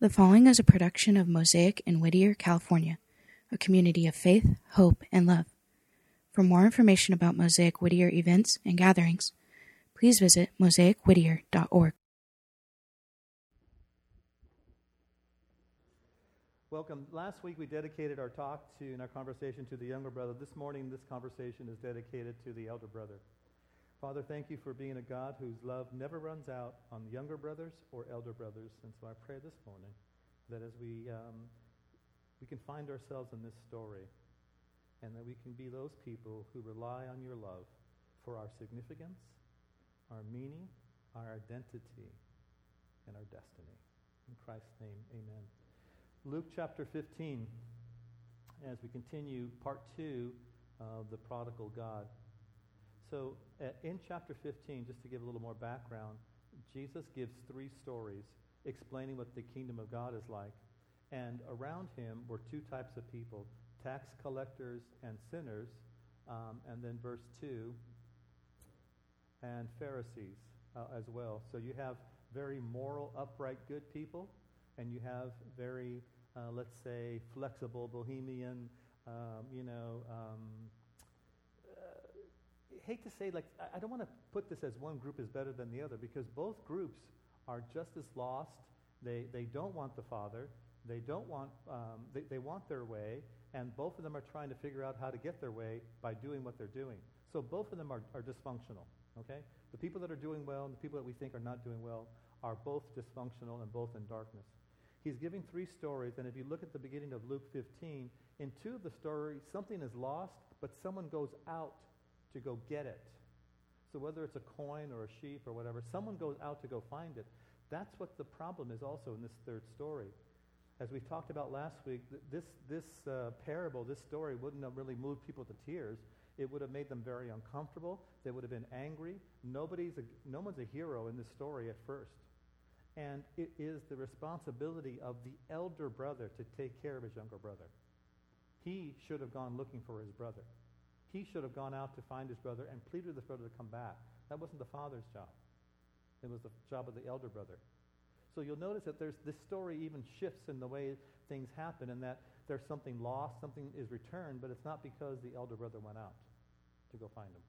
The following is a production of Mosaic in Whittier, California, a community of faith, hope, and love. For more information about Mosaic Whittier events and gatherings, please visit mosaicwhittier.org. Welcome. Last week we dedicated our talk to and our conversation to the younger brother. This morning this conversation is dedicated to the elder brother. Father, thank you for being a God whose love never runs out on younger brothers or elder brothers. And so I pray this morning that as we, um, we can find ourselves in this story and that we can be those people who rely on your love for our significance, our meaning, our identity, and our destiny. In Christ's name, amen. Luke chapter 15, as we continue part two of the prodigal God. So, uh, in chapter 15, just to give a little more background, Jesus gives three stories explaining what the kingdom of God is like. And around him were two types of people tax collectors and sinners. Um, and then verse 2, and Pharisees uh, as well. So you have very moral, upright, good people, and you have very, uh, let's say, flexible, bohemian, um, you know, um, hate to say, like, I don't want to put this as one group is better than the other because both groups are just as lost. They, they don't want the Father. They don't want, um, they, they want their way, and both of them are trying to figure out how to get their way by doing what they're doing. So both of them are, are dysfunctional, okay? The people that are doing well and the people that we think are not doing well are both dysfunctional and both in darkness. He's giving three stories, and if you look at the beginning of Luke 15, in two of the stories, something is lost, but someone goes out to go get it. So whether it's a coin or a sheep or whatever, someone goes out to go find it. That's what the problem is also in this third story. As we talked about last week, this, this uh, parable, this story wouldn't have really moved people to tears. It would have made them very uncomfortable. They would have been angry. Nobody's a, no one's a hero in this story at first. And it is the responsibility of the elder brother to take care of his younger brother. He should have gone looking for his brother. He should have gone out to find his brother and pleaded with his brother to come back. That wasn't the father's job. It was the job of the elder brother. So you'll notice that there's, this story even shifts in the way things happen and that there's something lost, something is returned, but it's not because the elder brother went out to go find him.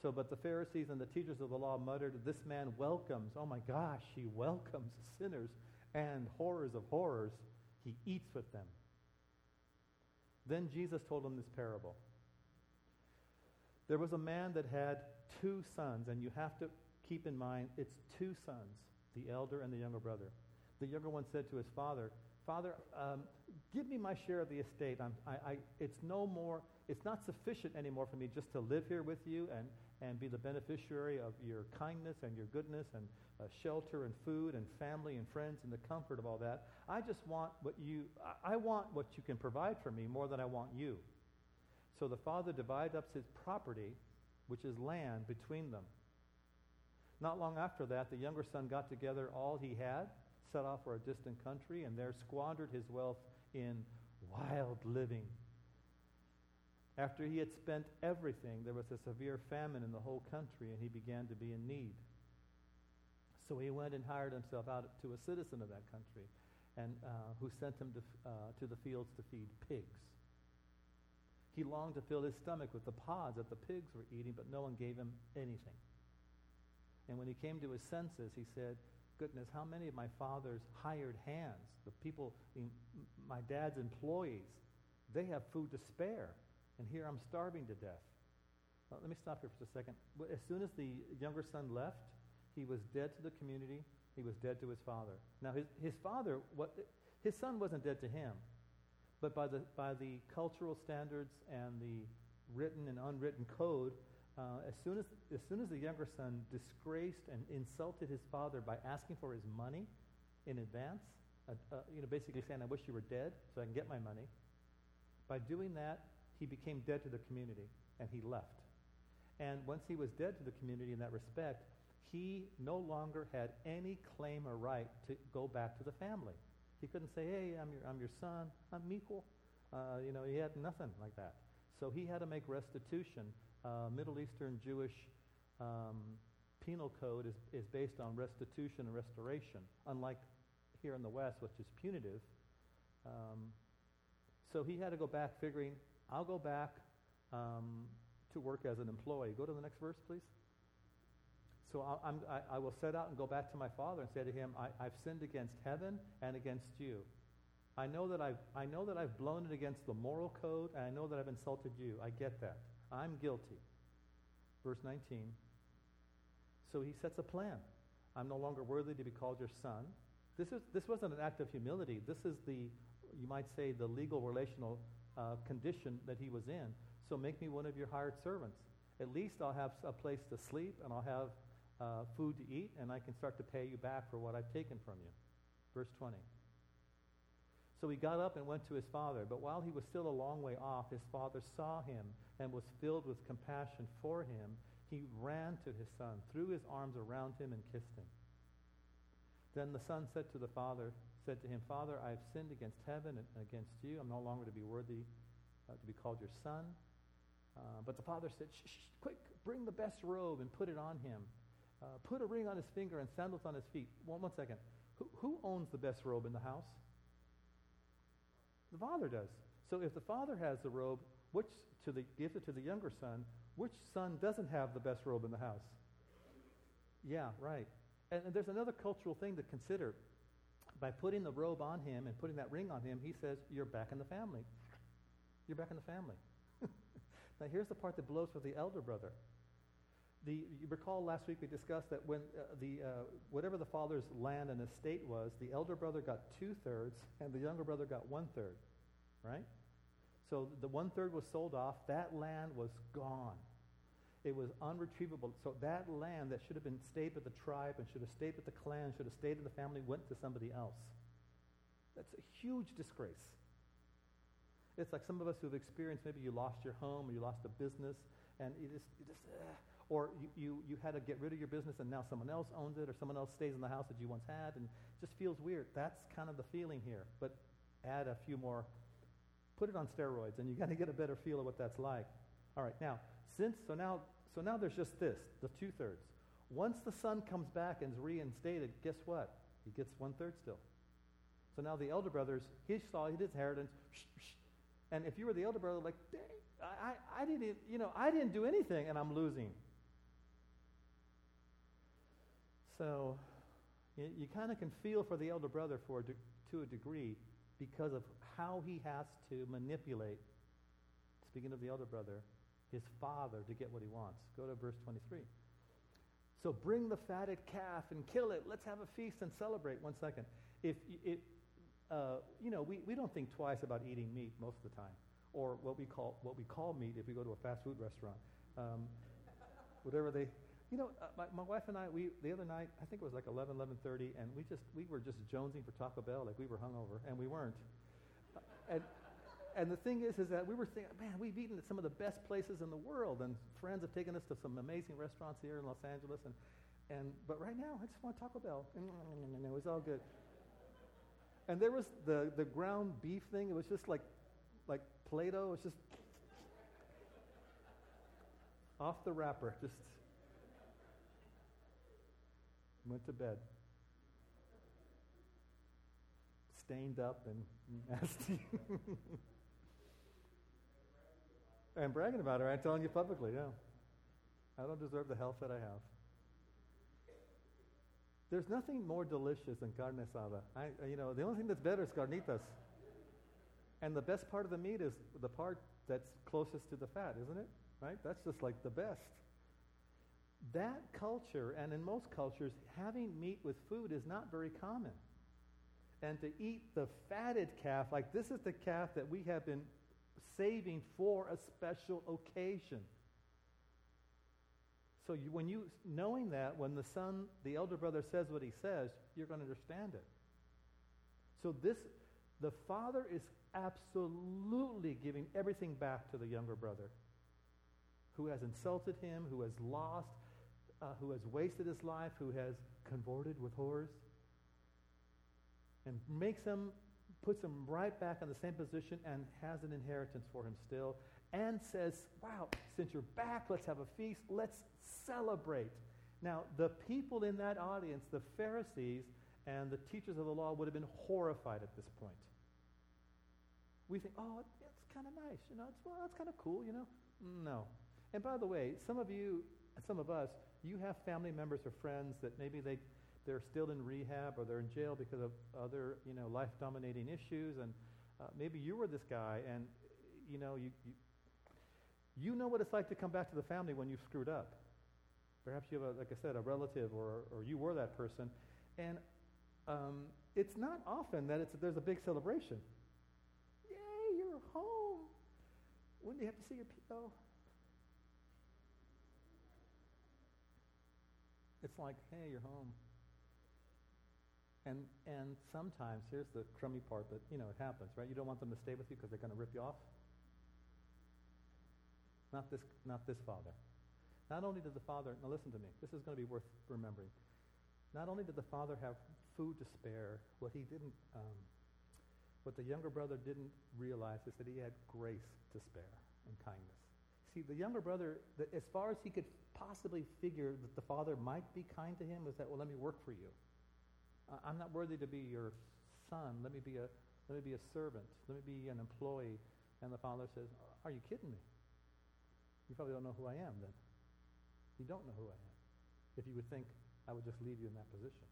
So, but the Pharisees and the teachers of the law muttered, This man welcomes, oh my gosh, he welcomes sinners and horrors of horrors. He eats with them. Then Jesus told them this parable. There was a man that had two sons, and you have to keep in mind it's two sons, the elder and the younger brother. The younger one said to his father, Father, um, give me my share of the estate. I, I, it's no more, it's not sufficient anymore for me just to live here with you and, and be the beneficiary of your kindness and your goodness and uh, shelter and food and family and friends and the comfort of all that. I just want what you, I, I want what you can provide for me more than I want you. So the father divided up his property, which is land, between them. Not long after that, the younger son got together all he had, set off for a distant country, and there squandered his wealth in wild living. After he had spent everything, there was a severe famine in the whole country, and he began to be in need. So he went and hired himself out to a citizen of that country, and uh, who sent him to, uh, to the fields to feed pigs. He longed to fill his stomach with the pods that the pigs were eating, but no one gave him anything. And when he came to his senses, he said, Goodness, how many of my father's hired hands, the people, my dad's employees, they have food to spare. And here I'm starving to death. Let me stop here for a second. As soon as the younger son left, he was dead to the community. He was dead to his father. Now, his, his father, what, his son wasn't dead to him. But by the, by the cultural standards and the written and unwritten code, uh, as, soon as, as soon as the younger son disgraced and insulted his father by asking for his money in advance, uh, uh, you know, basically saying, I wish you were dead so I can get my money, by doing that, he became dead to the community and he left. And once he was dead to the community in that respect, he no longer had any claim or right to go back to the family. He couldn't say, hey, I'm your, I'm your son, I'm equal. Uh, you know, he had nothing like that. So he had to make restitution. Uh, Middle Eastern Jewish um, penal code is, is based on restitution and restoration, unlike here in the West, which is punitive. Um, so he had to go back figuring, I'll go back um, to work as an employee. Go to the next verse, please. So I, I, I, will set out and go back to my father and say to him, I, have sinned against heaven and against you. I know, that I've, I know that I've blown it against the moral code, and I know that I've insulted you. I get that. I'm guilty. Verse 19. So he sets a plan. I'm no longer worthy to be called your son. This, is, this wasn't an act of humility. This is the, you might say, the legal relational uh, condition that he was in. So make me one of your hired servants. At least I'll have a place to sleep and I'll have uh, food to eat and I can start to pay you back for what I've taken from you. Verse 20. So he got up and went to his father. But while he was still a long way off, his father saw him and was filled with compassion for him. He ran to his son, threw his arms around him, and kissed him. Then the son said to the father, said to him, Father, I have sinned against heaven and against you. I'm no longer to be worthy uh, to be called your son. Uh, but the father said, shh, shh, quick, bring the best robe and put it on him. Uh, put a ring on his finger and sandals on his feet. One, one second. Who, who owns the best robe in the house? The father does. So if the father has the robe, which to the, gives it to the younger son, which son doesn't have the best robe in the house? Yeah, right. And, and there's another cultural thing to consider. By putting the robe on him and putting that ring on him, he says, You're back in the family. You're back in the family. now, here's the part that blows for the elder brother. The, you recall last week we discussed that when uh, the, uh, whatever the father's land and estate was, the elder brother got two thirds and the younger brother got one third, right? So the one third was sold off. That land was gone. It was unretrievable. So that land that should have been stayed with the tribe and should have stayed with the clan, should have stayed in the family, went to somebody else. That's a huge disgrace. It's like some of us who have experienced maybe you lost your home or you lost a business and you just, you just uh, or you, you, you had to get rid of your business and now someone else owns it or someone else stays in the house that you once had and it just feels weird. That's kind of the feeling here. But add a few more, put it on steroids and you got to get a better feel of what that's like. All right, now, since, so now, so now there's just this, the two thirds. Once the son comes back and is reinstated, guess what? He gets one third still. So now the elder brothers, he saw his inheritance, and if you were the elder brother, like, dang, I, I, I didn't, you know, I didn't do anything, and I'm losing. So you, you kind of can feel for the elder brother for to a degree because of how he has to manipulate, speaking of the elder brother, his father to get what he wants. Go to verse 23. So bring the fatted calf and kill it. Let's have a feast and celebrate. One second. If it, uh, you know, we, we don't think twice about eating meat most of the time, or what we call what we call meat if we go to a fast food restaurant. Um, whatever they, you know, uh, my, my wife and I, we the other night, I think it was like 11, 11:30, and we just we were just jonesing for Taco Bell like we were hungover, and we weren't. Uh, and and the thing is, is that we were thinking, man, we've eaten at some of the best places in the world, and friends have taken us to some amazing restaurants here in Los Angeles, and and but right now I just want Taco Bell, and it was all good. And there was the the ground beef thing. It was just like like Play-Doh. It was just off the wrapper, just went to bed. Stained up and nasty. and bragging about it, I'm telling you publicly, yeah. I don't deserve the health that I have. There's nothing more delicious than carne asada. I, uh, you know, the only thing that's better is carnitas. And the best part of the meat is the part that's closest to the fat, isn't it? Right? That's just like the best that culture, and in most cultures, having meat with food is not very common. And to eat the fatted calf, like this is the calf that we have been saving for a special occasion. So you, when you, knowing that, when the son, the elder brother says what he says, you're going to understand it. So this, the father is absolutely giving everything back to the younger brother who has insulted him, who has lost, uh, who has wasted his life, who has convorted with whores, and makes him, puts him right back in the same position and has an inheritance for him still, and says, Wow, since you're back, let's have a feast, let's celebrate. Now, the people in that audience, the Pharisees And the teachers of the law would have been horrified at this point. We think, oh, it's kind of nice, you know, it's, well, it's kind of cool, you know. No. And by the way, some of you, some of us, you have family members or friends that maybe they, they're still in rehab or they're in jail because of other, you know, life-dominating issues. And uh, maybe you were this guy and, you know, you, you, you know what it's like to come back to the family when you've screwed up. Perhaps you have, a, like I said, a relative or, or you were that person. And um, it's not often that it's, there's a big celebration. Yay, you're home. When do you have to see your PO? It's like, hey, you're home. And, and sometimes, here's the crummy part, but you know, it happens, right? You don't want them to stay with you because they're going to rip you off. Not this, not this father. Not only did the father, now listen to me, this is going to be worth remembering. Not only did the father have food to spare, what he didn't, um, what the younger brother didn't realize is that he had grace to spare and kindness. See, the younger brother, the, as far as he could possibly figure that the father might be kind to him, was that, well, let me work for you. I'm not worthy to be your son. Let me be a let me be a servant. Let me be an employee. And the father says, Are you kidding me? You probably don't know who I am then. You don't know who I am. If you would think I would just leave you in that position.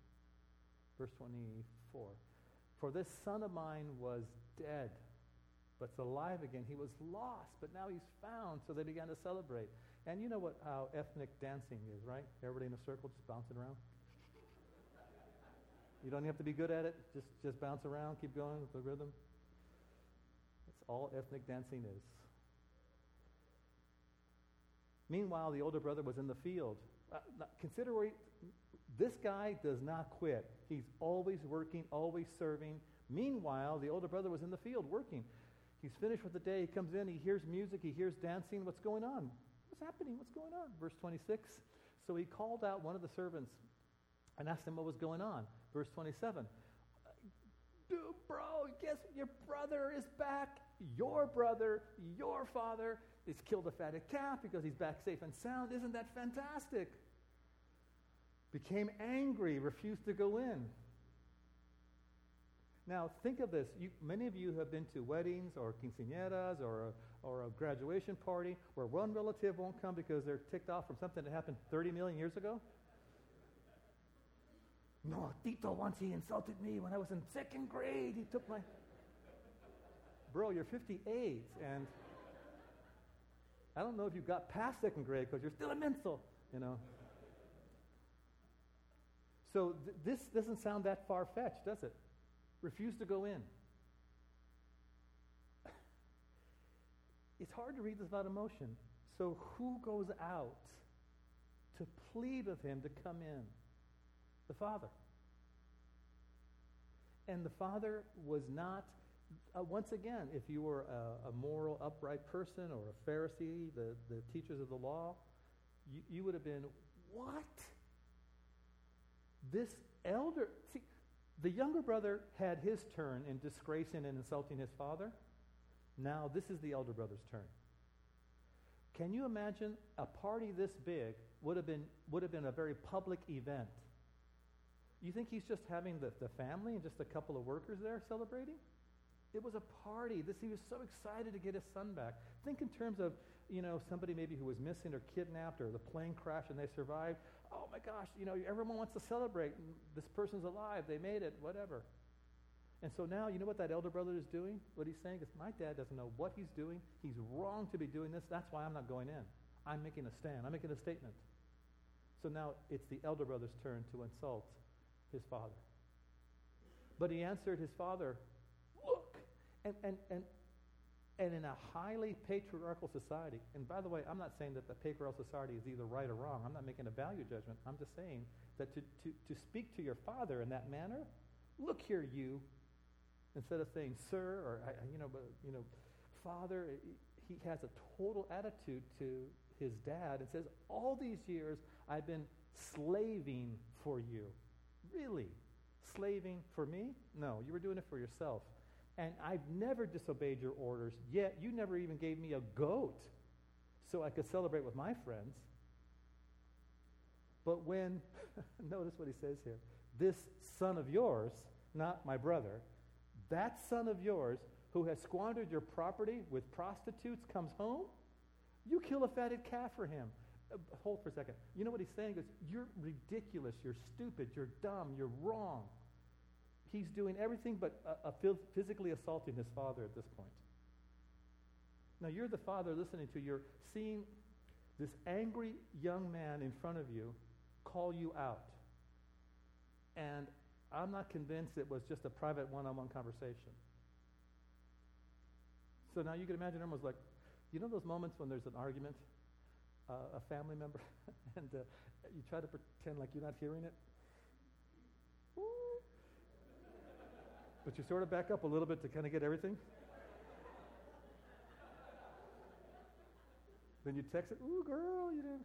Verse 24. For this son of mine was dead, but's alive again. He was lost, but now he's found. So they began to celebrate. And you know what how ethnic dancing is, right? Everybody in a circle just bouncing around. You don't have to be good at it. Just, just bounce around, keep going with the rhythm. That's all ethnic dancing is. Meanwhile, the older brother was in the field. Uh, consider this guy does not quit. He's always working, always serving. Meanwhile, the older brother was in the field working. He's finished with the day. He comes in, he hears music, he hears dancing. What's going on? What's happening? What's going on? Verse 26. So he called out one of the servants and asked him what was going on. Verse 27. Dude, bro, guess your brother is back. Your brother, your father, is killed a fatted calf because he's back safe and sound. Isn't that fantastic? Became angry, refused to go in. Now, think of this. You, many of you have been to weddings or quinceañeras or or a graduation party where one relative won't come because they're ticked off from something that happened 30 million years ago. No, Tito once he insulted me when I was in second grade. He took my. Bro, you're 58, and I don't know if you got past second grade because you're still a mental, you know. So th- this doesn't sound that far fetched, does it? Refuse to go in. It's hard to read this without emotion. So who goes out to plead with him to come in? the Father. And the Father was not, uh, once again, if you were a, a, moral, upright person or a Pharisee, the, the teachers of the law, you, you would have been, what? This elder, see, the younger brother had his turn in disgracing and insulting his father. Now this is the elder brother's turn. Can you imagine a party this big would have been, would have been a very public event? You think he's just having the, the family and just a couple of workers there celebrating? It was a party. This, he was so excited to get his son back. Think in terms of, you know, somebody maybe who was missing or kidnapped or the plane crashed and they survived. Oh my gosh, you know, everyone wants to celebrate. This person's alive. They made it, whatever. And so now, you know what that elder brother is doing? What he's saying is, my dad doesn't know what he's doing. He's wrong to be doing this. That's why I'm not going in. I'm making a stand. I'm making a statement. So now it's the elder brother's turn to insult his father. But he answered his father, Look! And, and, and, and in a highly patriarchal society, and by the way, I'm not saying that the patriarchal society is either right or wrong. I'm not making a value judgment. I'm just saying that to, to, to speak to your father in that manner, look here, you, instead of saying sir or, you know, but, you know, father, he has a total attitude to his dad and says, All these years I've been slaving for you. Really? Slaving for me? No, you were doing it for yourself. And I've never disobeyed your orders, yet you never even gave me a goat so I could celebrate with my friends. But when, notice what he says here. this son of yours, not my brother, that son of yours who has squandered your property with prostitutes comes home, you kill a fatted calf for him. Uh, hold for a second. You know what he's saying is, you're ridiculous, you're stupid, you're dumb, you're wrong. He's doing everything but uh, uh, physically assaulting his father at this point. Now, you're the father listening to, you're seeing this angry young man in front of you call you out. And I'm not convinced it was just a private one on one conversation. So now you can imagine almost like, you know those moments when there's an argument, uh, a family member, and uh, you try to pretend like you're not hearing it? but you sort of back up a little bit to kind of get everything? then you text it, ooh, girl, you know.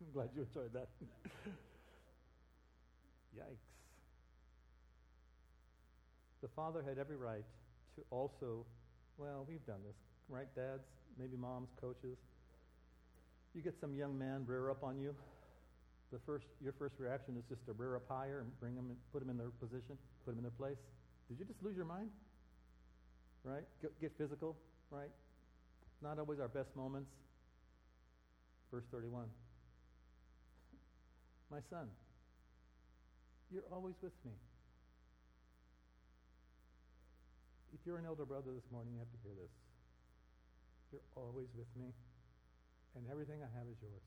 I'm glad you enjoyed that. Yikes. The father had every right to also, well, we've done this, right, dads, maybe moms, coaches. You get some young man rear up on you. The first, your first reaction is just to rear up higher and bring them, put them in their position, put them in their place. Did you just lose your mind? Right? Get, get physical, right? Not always our best moments. Verse 31. My son, you're always with me. If you're an elder brother this morning, you have to hear this. You're always with me, and everything I have is yours.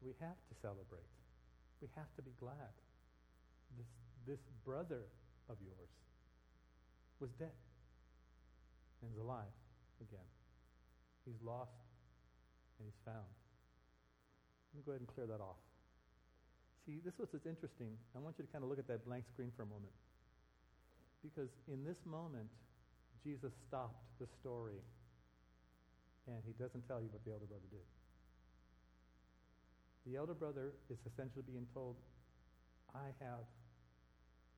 We have to celebrate. We have to be glad. This, this brother of yours was dead and is alive again. He's lost and he's found. Let me go ahead and clear that off. See, this was what's interesting. I want you to kind of look at that blank screen for a moment. Because in this moment, Jesus stopped the story and he doesn't tell you what the elder brother did. The elder brother is essentially being told, I have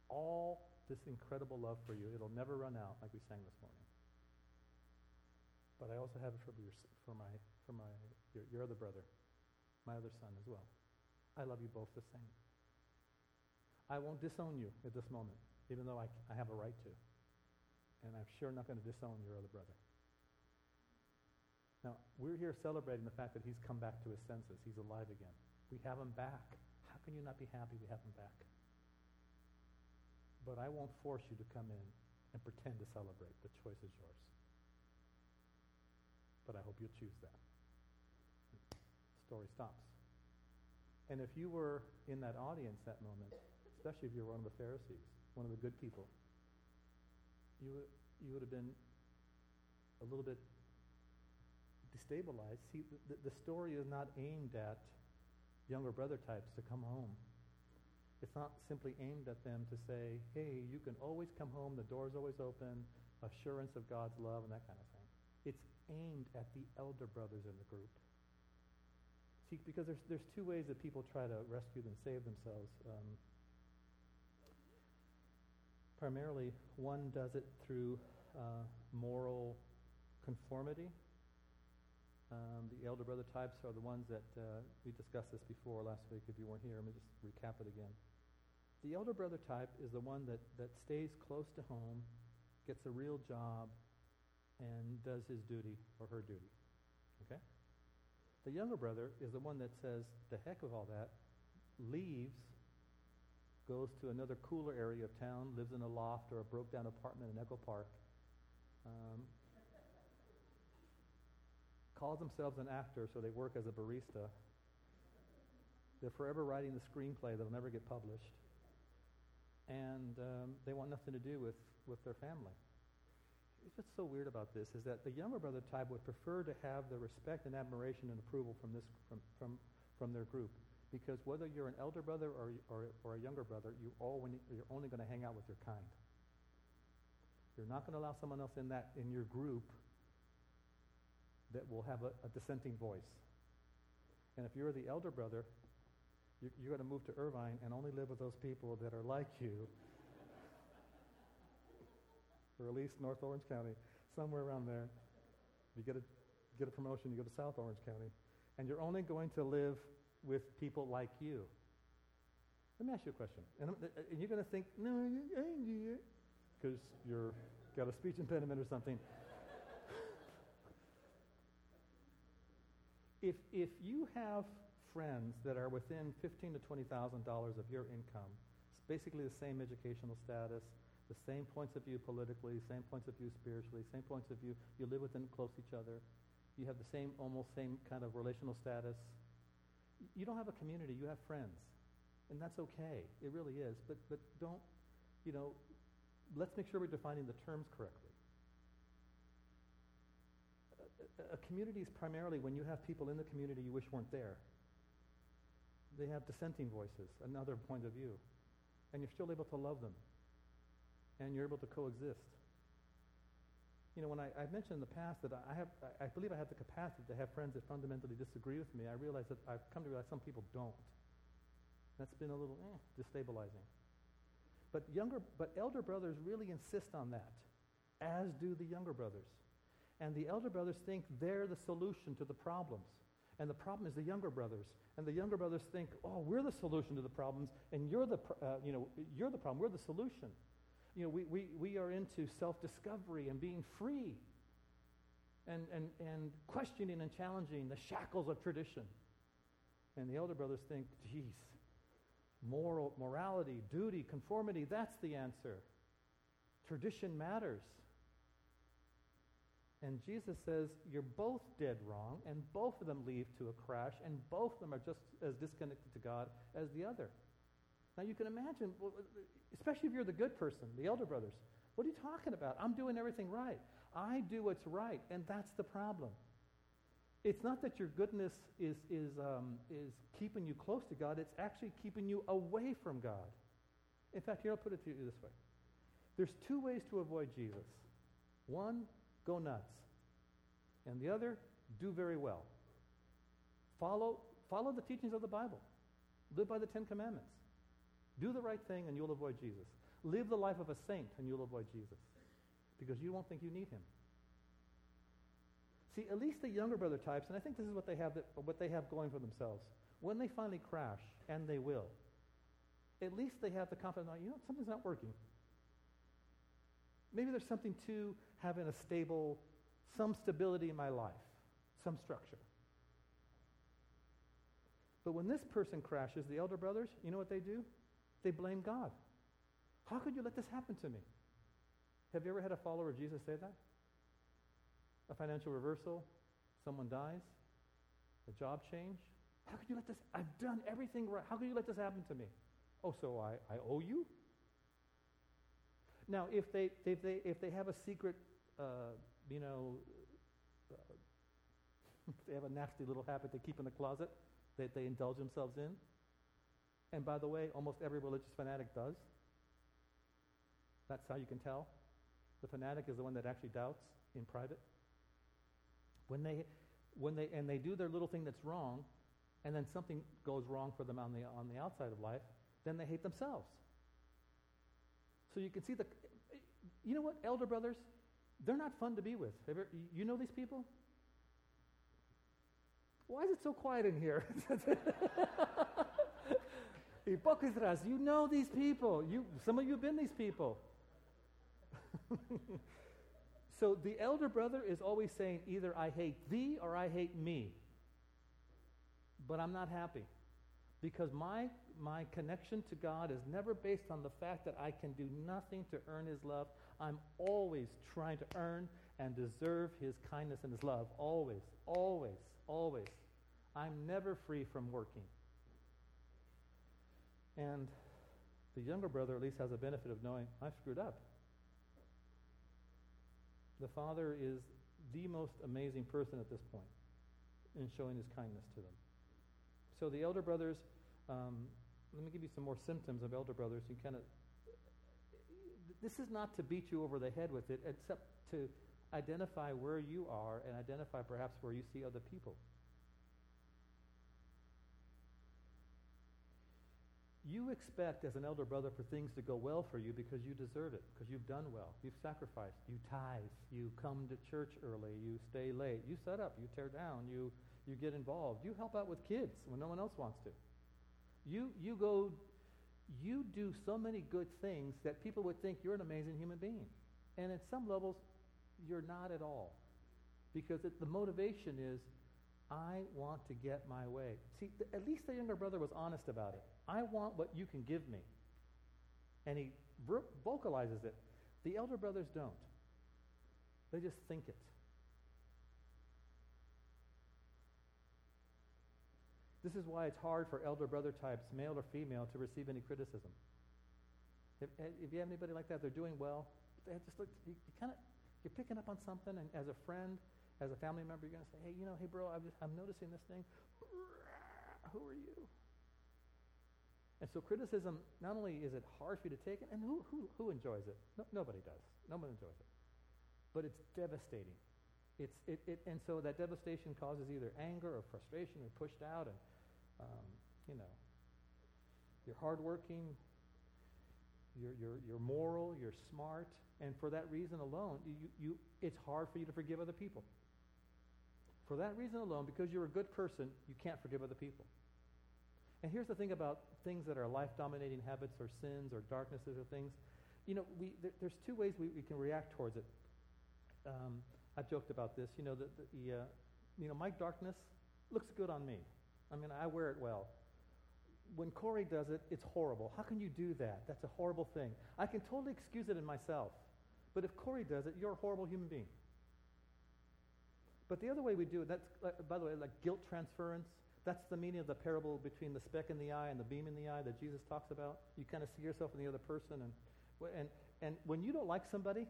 all this incredible love for you. It'll never run out, like we sang this morning. But I also have it for, your, for, my, for my, your, your other brother my other son as well. I love you both the same. I won't disown you at this moment, even though I, I have a right to. And I'm sure not going to disown your other brother. Now, we're here celebrating the fact that he's come back to his senses. He's alive again. We have him back. How can you not be happy we have him back? But I won't force you to come in and pretend to celebrate. The choice is yours. But I hope you'll choose that story stops. And if you were in that audience that moment, especially if you were one of the Pharisees, one of the good people, you would, you would have been a little bit destabilized. See, the, the story is not aimed at younger brother types to come home. It's not simply aimed at them to say, hey, you can always come home, the door's always open, assurance of God's love, and that kind of thing. It's aimed at the elder brothers in the group. See, because there's, there's two ways that people try to rescue and save themselves. Um, primarily, one does it through uh, moral conformity. Um, the elder brother types are the ones that uh, we discussed this before last week. If you weren't here, let me just recap it again. The elder brother type is the one that, that stays close to home, gets a real job, and does his duty or her duty. The younger brother is the one that says, the heck of all that, leaves, goes to another cooler area of town, lives in a loft or a broke down apartment in Echo Park, um, calls themselves an actor, so they work as a barista. They're forever writing the screenplay that'll never get published. And um, they want nothing to do with, with their family what's so weird about this is that the younger brother type would prefer to have the respect and admiration and approval from this from from from their group because whether you're an elder brother or or, or a younger brother, you all you're only going to hang out with your kind. You're not going to allow someone else in that in your group that will have a, a dissenting voice. And if you're the elder brother, you're, you're going to move to Irvine and only live with those people that are like you or at least North Orange County, somewhere around there. You get a get a promotion, you go to South Orange County, and you're only going to live with people like you. Let me ask you a question. And, uh, and you're going to think, no, because you're got a speech impediment or something. if, if you have friends that are within fifteen to twenty thousand dollars of your income, it's basically the same educational status, the same points of view politically, same points of view spiritually, same points of view. You live within close each other. You have the same, almost same kind of relational status. You don't have a community. You have friends, and that's okay. It really is. But but don't, you know, let's make sure we're defining the terms correctly. A, a community is primarily when you have people in the community you wish weren't there. They have dissenting voices, another point of view, and you're still able to love them, and you're able to coexist. You know, when I, mentioned in the past that I have, I believe I have the capacity to have friends that fundamentally disagree with me. I realize that I've come to realize some people don't. That's been a little eh, destabilizing. But younger, but elder brothers really insist on that, as do the younger brothers. And the elder brothers think they're the solution to the problems. And the problem is the younger brothers. And the younger brothers think, oh, we're the solution to the problems, and you're the, uh, you know, you're the problem. We're the solution. You know, we, we, we are into self-discovery and being free and, and, and questioning and challenging the shackles of tradition. And the elder brothers think, geez, moral, morality, duty, conformity, that's the answer. Tradition matters. And Jesus says, You're both dead wrong, and both of them lead to a crash, and both of them are just as disconnected to God as the other. Now you can imagine, especially if you're the good person, the elder brothers, what are you talking about? I'm doing everything right. I do what's right, and that's the problem. It's not that your goodness is, is, um, is keeping you close to God, it's actually keeping you away from God. In fact, here I'll put it to you this way there's two ways to avoid Jesus. One, go nuts. And the other, do very well. Follow, follow the teachings of the Bible. Live by the Ten Commandments. Do the right thing and you'll avoid Jesus. Live the life of a saint and you'll avoid Jesus because you won't think you need him. See, at least the younger brother types, and I think this is what they have, that, what they have going for themselves. When they finally crash, and they will, at least they have the confidence, you know, something's not working. Maybe there's something to having a stable, some stability in my life, some structure. But when this person crashes, the elder brothers, you know what they do? They blame God. How could you let this happen to me? Have you ever had a follower of Jesus say that? A financial reversal, someone dies, a job change. How could you let this? I've done everything right. How could you let this happen to me? Oh, so I, I owe you? Now, if they, if they, if they have a secret, uh, you know, uh, they have a nasty little habit they keep in the closet that they indulge themselves in, and by the way, almost every religious fanatic does. That's how you can tell. The fanatic is the one that actually doubts in private. When they, when they, and they do their little thing that's wrong, and then something goes wrong for them on the, on the outside of life, then they hate themselves. So you can see the, you know what, elder brothers, they're not fun to be with. Ever, you know these people? Why is it so quiet in here? Hipócritas, you know these people. You, some of you have been these people. so the elder brother is always saying either I hate thee or I hate me. But I'm not happy because my, my connection to God is never based on the fact that I can do nothing to earn his love. I'm always trying to earn and deserve his kindness and his love. Always, always, always. I'm never free from working. And the younger brother at least has a benefit of knowing, I screwed up. The father is the most amazing person at this point in showing his kindness to them. So the elder brothers, um, let me give you some more symptoms of elder brothers. You kind of, this is not to beat you over the head with it, except to identify where you are and identify perhaps where you see other people. You expect, as an elder brother, for things to go well for you because you deserve it, because you've done well. You've sacrificed. You tithe. You come to church early. You stay late. You set up. You tear down. You, you get involved. You help out with kids when no one else wants to. You, you go, you do so many good things that people would think you're an amazing human being. And at some levels, you're not at all. Because it, the motivation is, I want to get my way. See, th- at least the younger brother was honest about it. I want what you can give me. And he ver- vocalizes it. The elder brothers don't, they just think it. This is why it's hard for elder brother types, male or female, to receive any criticism. If, eh, if you have anybody like that, they're doing well. They just look, you, you kind of, you're picking up on something, and as a friend, as a family member, you're going to say, hey, you know, hey, bro, I'm, just, I'm noticing this thing. Who are you? And so criticism, not only is it hard for you to take it, and who, who, who enjoys it? No, nobody does. Nobody enjoys it. But it's devastating. It's, it, it, and so that devastation causes either anger or frustration or pushed out. And, um, you know, you're hardworking, you're, you're, you're moral, you're smart, and for that reason alone, you, you, it's hard for you to forgive other people. For that reason alone, because you're a good person, you can't forgive other people. And here's the thing about things that are life-dominating habits or sins or darknesses or things. You know, we, there, there's two ways we, we can react towards it. Um, I've joked about this. You know, the, the uh, you know, my darkness looks good on me. I mean, I wear it well. When Corey does it, it's horrible. How can you do that? That's a horrible thing. I can totally excuse it in myself. But if Corey does it, you're a horrible human being. But the other way we do it, that's, uh, by the way, like guilt transference, that's the meaning of the parable between the speck in the eye and the beam in the eye that Jesus talks about. You kind of see yourself in the other person. And, and, and when you don't like somebody,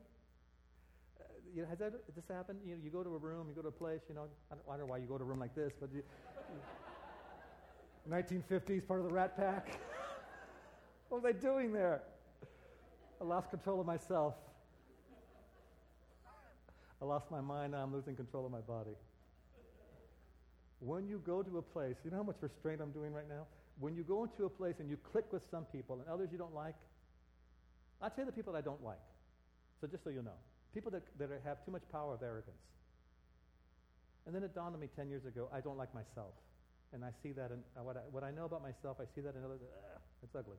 uh, you know, has that, this happened? You, know, you go to a room, you go to a place, you know, I don't, I don't know why you go to a room like this, but you, 1950s, part of the Rat Pack. what was I doing there? I lost control of myself. I lost my mind, now I'm losing control of my body. When you go to a place, you know how much restraint I'm doing right now? When you go into a place and you click with some people and others you don't like, I'll tell the people that I don't like. So just so you know, people that, that have too much power of arrogance. And then it dawned on me 10 years ago, I don't like myself. And I see that in uh, what I, what I know about myself, I see that in others, uh, it's ugly.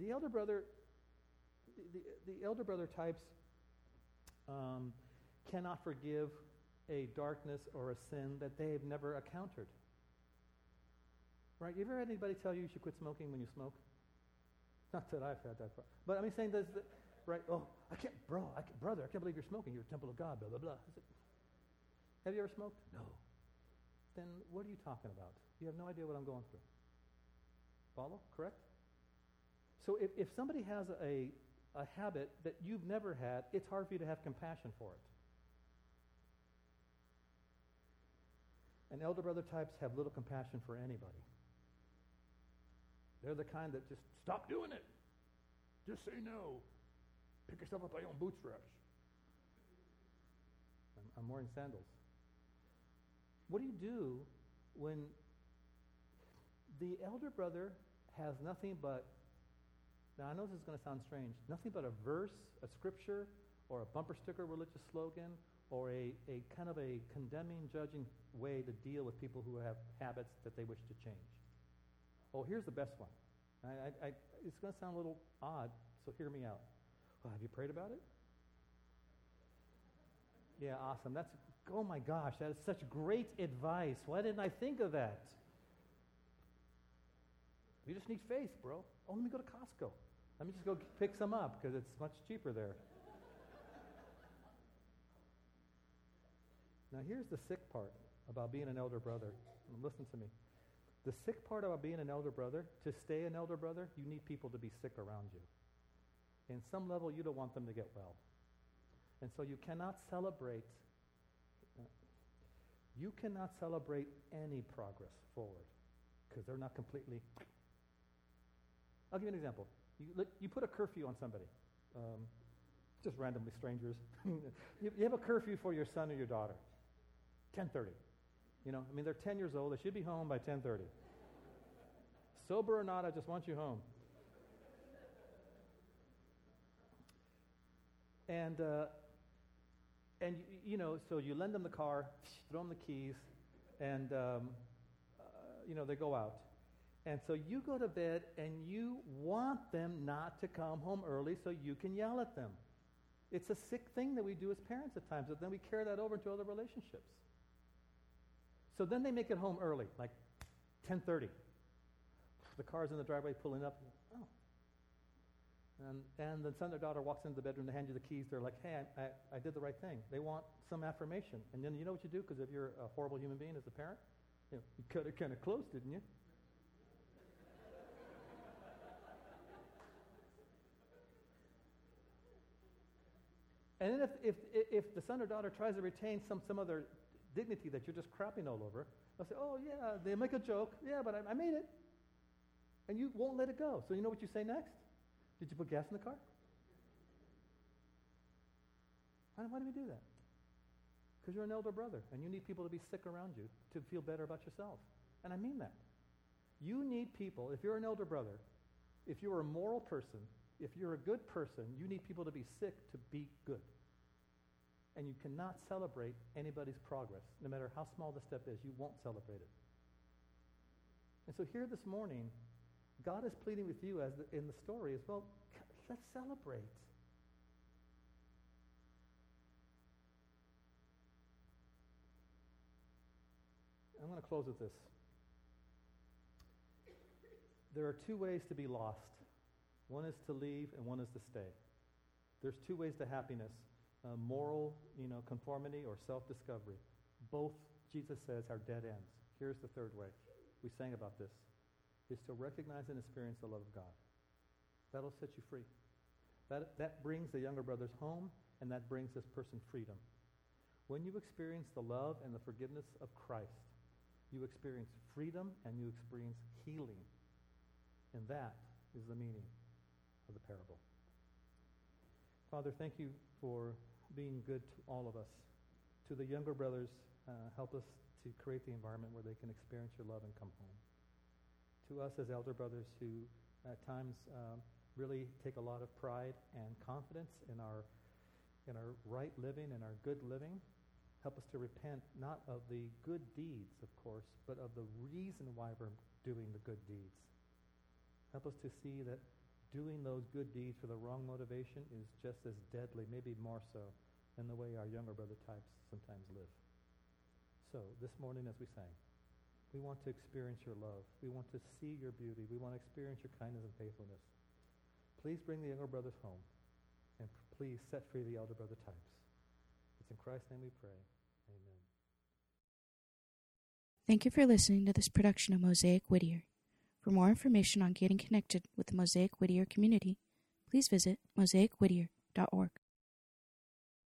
The elder brother, the, the, the elder brother types um, cannot forgive a darkness or a sin that they've never encountered. Right? You ever had anybody tell you you should quit smoking when you smoke? Not that I've had that. Problem. But I mean, saying this, right? Oh, I can't, bro, I can't, brother, I can't believe you're smoking. You're a temple of God, blah, blah, blah. It, have you ever smoked? No. Then what are you talking about? You have no idea what I'm going through. Follow? Correct? So if, if somebody has a, a habit that you've never had, it's hard for you to have compassion for it. And elder brother types have little compassion for anybody. They're the kind that just stop doing it. Just say no. Pick yourself up by your own bootstraps. I'm, I'm wearing sandals. What do you do when the elder brother has nothing but, now I know this is going to sound strange, nothing but a verse, a scripture, or a bumper sticker religious slogan, or a, a kind of a condemning, judging way to deal with people who have habits that they wish to change. Oh, here's the best one. I, I, I, it's going to sound a little odd, so hear me out. Well, have you prayed about it? Yeah, awesome. That's oh my gosh, that is such great advice. Why didn't I think of that? You just need faith, bro. Oh, let me go to Costco. Let me just go pick some up because it's much cheaper there. now, here's the sick part about being an elder brother. Listen to me. The sick part about being an elder brother, to stay an elder brother, you need people to be sick around you. In some level, you don't want them to get well. And so you cannot celebrate you cannot celebrate any progress forward because they're not completely. I'll give you an example. You, you put a curfew on somebody, um, just randomly strangers. you, you have a curfew for your son or your daughter, 10:30. You know, I mean, they're 10 years old. They should be home by 10:30. Sober or not, I just want you home. and, uh, and you, you, know, so you lend them the car, throw them the keys, and, um, uh, you know, they go out. And so you go to bed and you want them not to come home early so you can yell at them. It's a sick thing that we do as parents at times, but then we carry that over into other relationships. So then they make it home early, like 10:30. The car's in the driveway pulling up. Oh. And, and then son or daughter walks into the bedroom, they hand you the keys. They're like, hey, I, I, I did the right thing. They want some affirmation. And then you know what you do? Because if you're a horrible human being as a parent, you, know, you cut it kind of close, didn't you? And then if, if, if the son or daughter tries to retain some, some other dignity that you're just crapping all over, they'll say, oh, yeah, they make a joke. Yeah, but I, I made it. And you won't let it go. So you know what you say next? Did you put gas in the car? Why, why do we do that? Because you're an elder brother and you need people to be sick around you to feel better about yourself. And I mean that. You need people, if you're an elder brother, if you're a moral person, if you're a good person, you need people to be sick to be good. And you cannot celebrate anybody's progress. No matter how small the step is, you won't celebrate it. And so here this morning, God is pleading with you as the, in the story as well. Let's celebrate. I'm going to close with this. There are two ways to be lost. One is to leave and one is to stay. There's two ways to happiness, uh, moral, you know, conformity or self-discovery. Both, Jesus says, are dead ends. Here's the third way. We sang about this. Is to recognize and experience the love of God. That'll set you free. That, that brings the younger brothers home, and that brings this person freedom. When you experience the love and the forgiveness of Christ, you experience freedom and you experience healing. And that is the meaning of the parable. Father, thank you for being good to all of us. To the younger brothers, uh, help us to create the environment where they can experience your love and come home. To us as elder brothers who at times um, really take a lot of pride and confidence in our, in our right living and our good living, help us to repent not of the good deeds, of course, but of the reason why we're doing the good deeds. Help us to see that doing those good deeds for the wrong motivation is just as deadly, maybe more so, than the way our younger brother types sometimes live. So, this morning as we sang, we want to experience your love. We want to see your beauty. We want to experience your kindness and faithfulness. Please bring the younger brothers home, and please set free the elder brother types. It's in Christ's name we pray. Amen. Thank you for listening to this production of Mosaic Whittier. For more information on getting connected with the Mosaic Whittier community, please visit mosaicwhittier.org.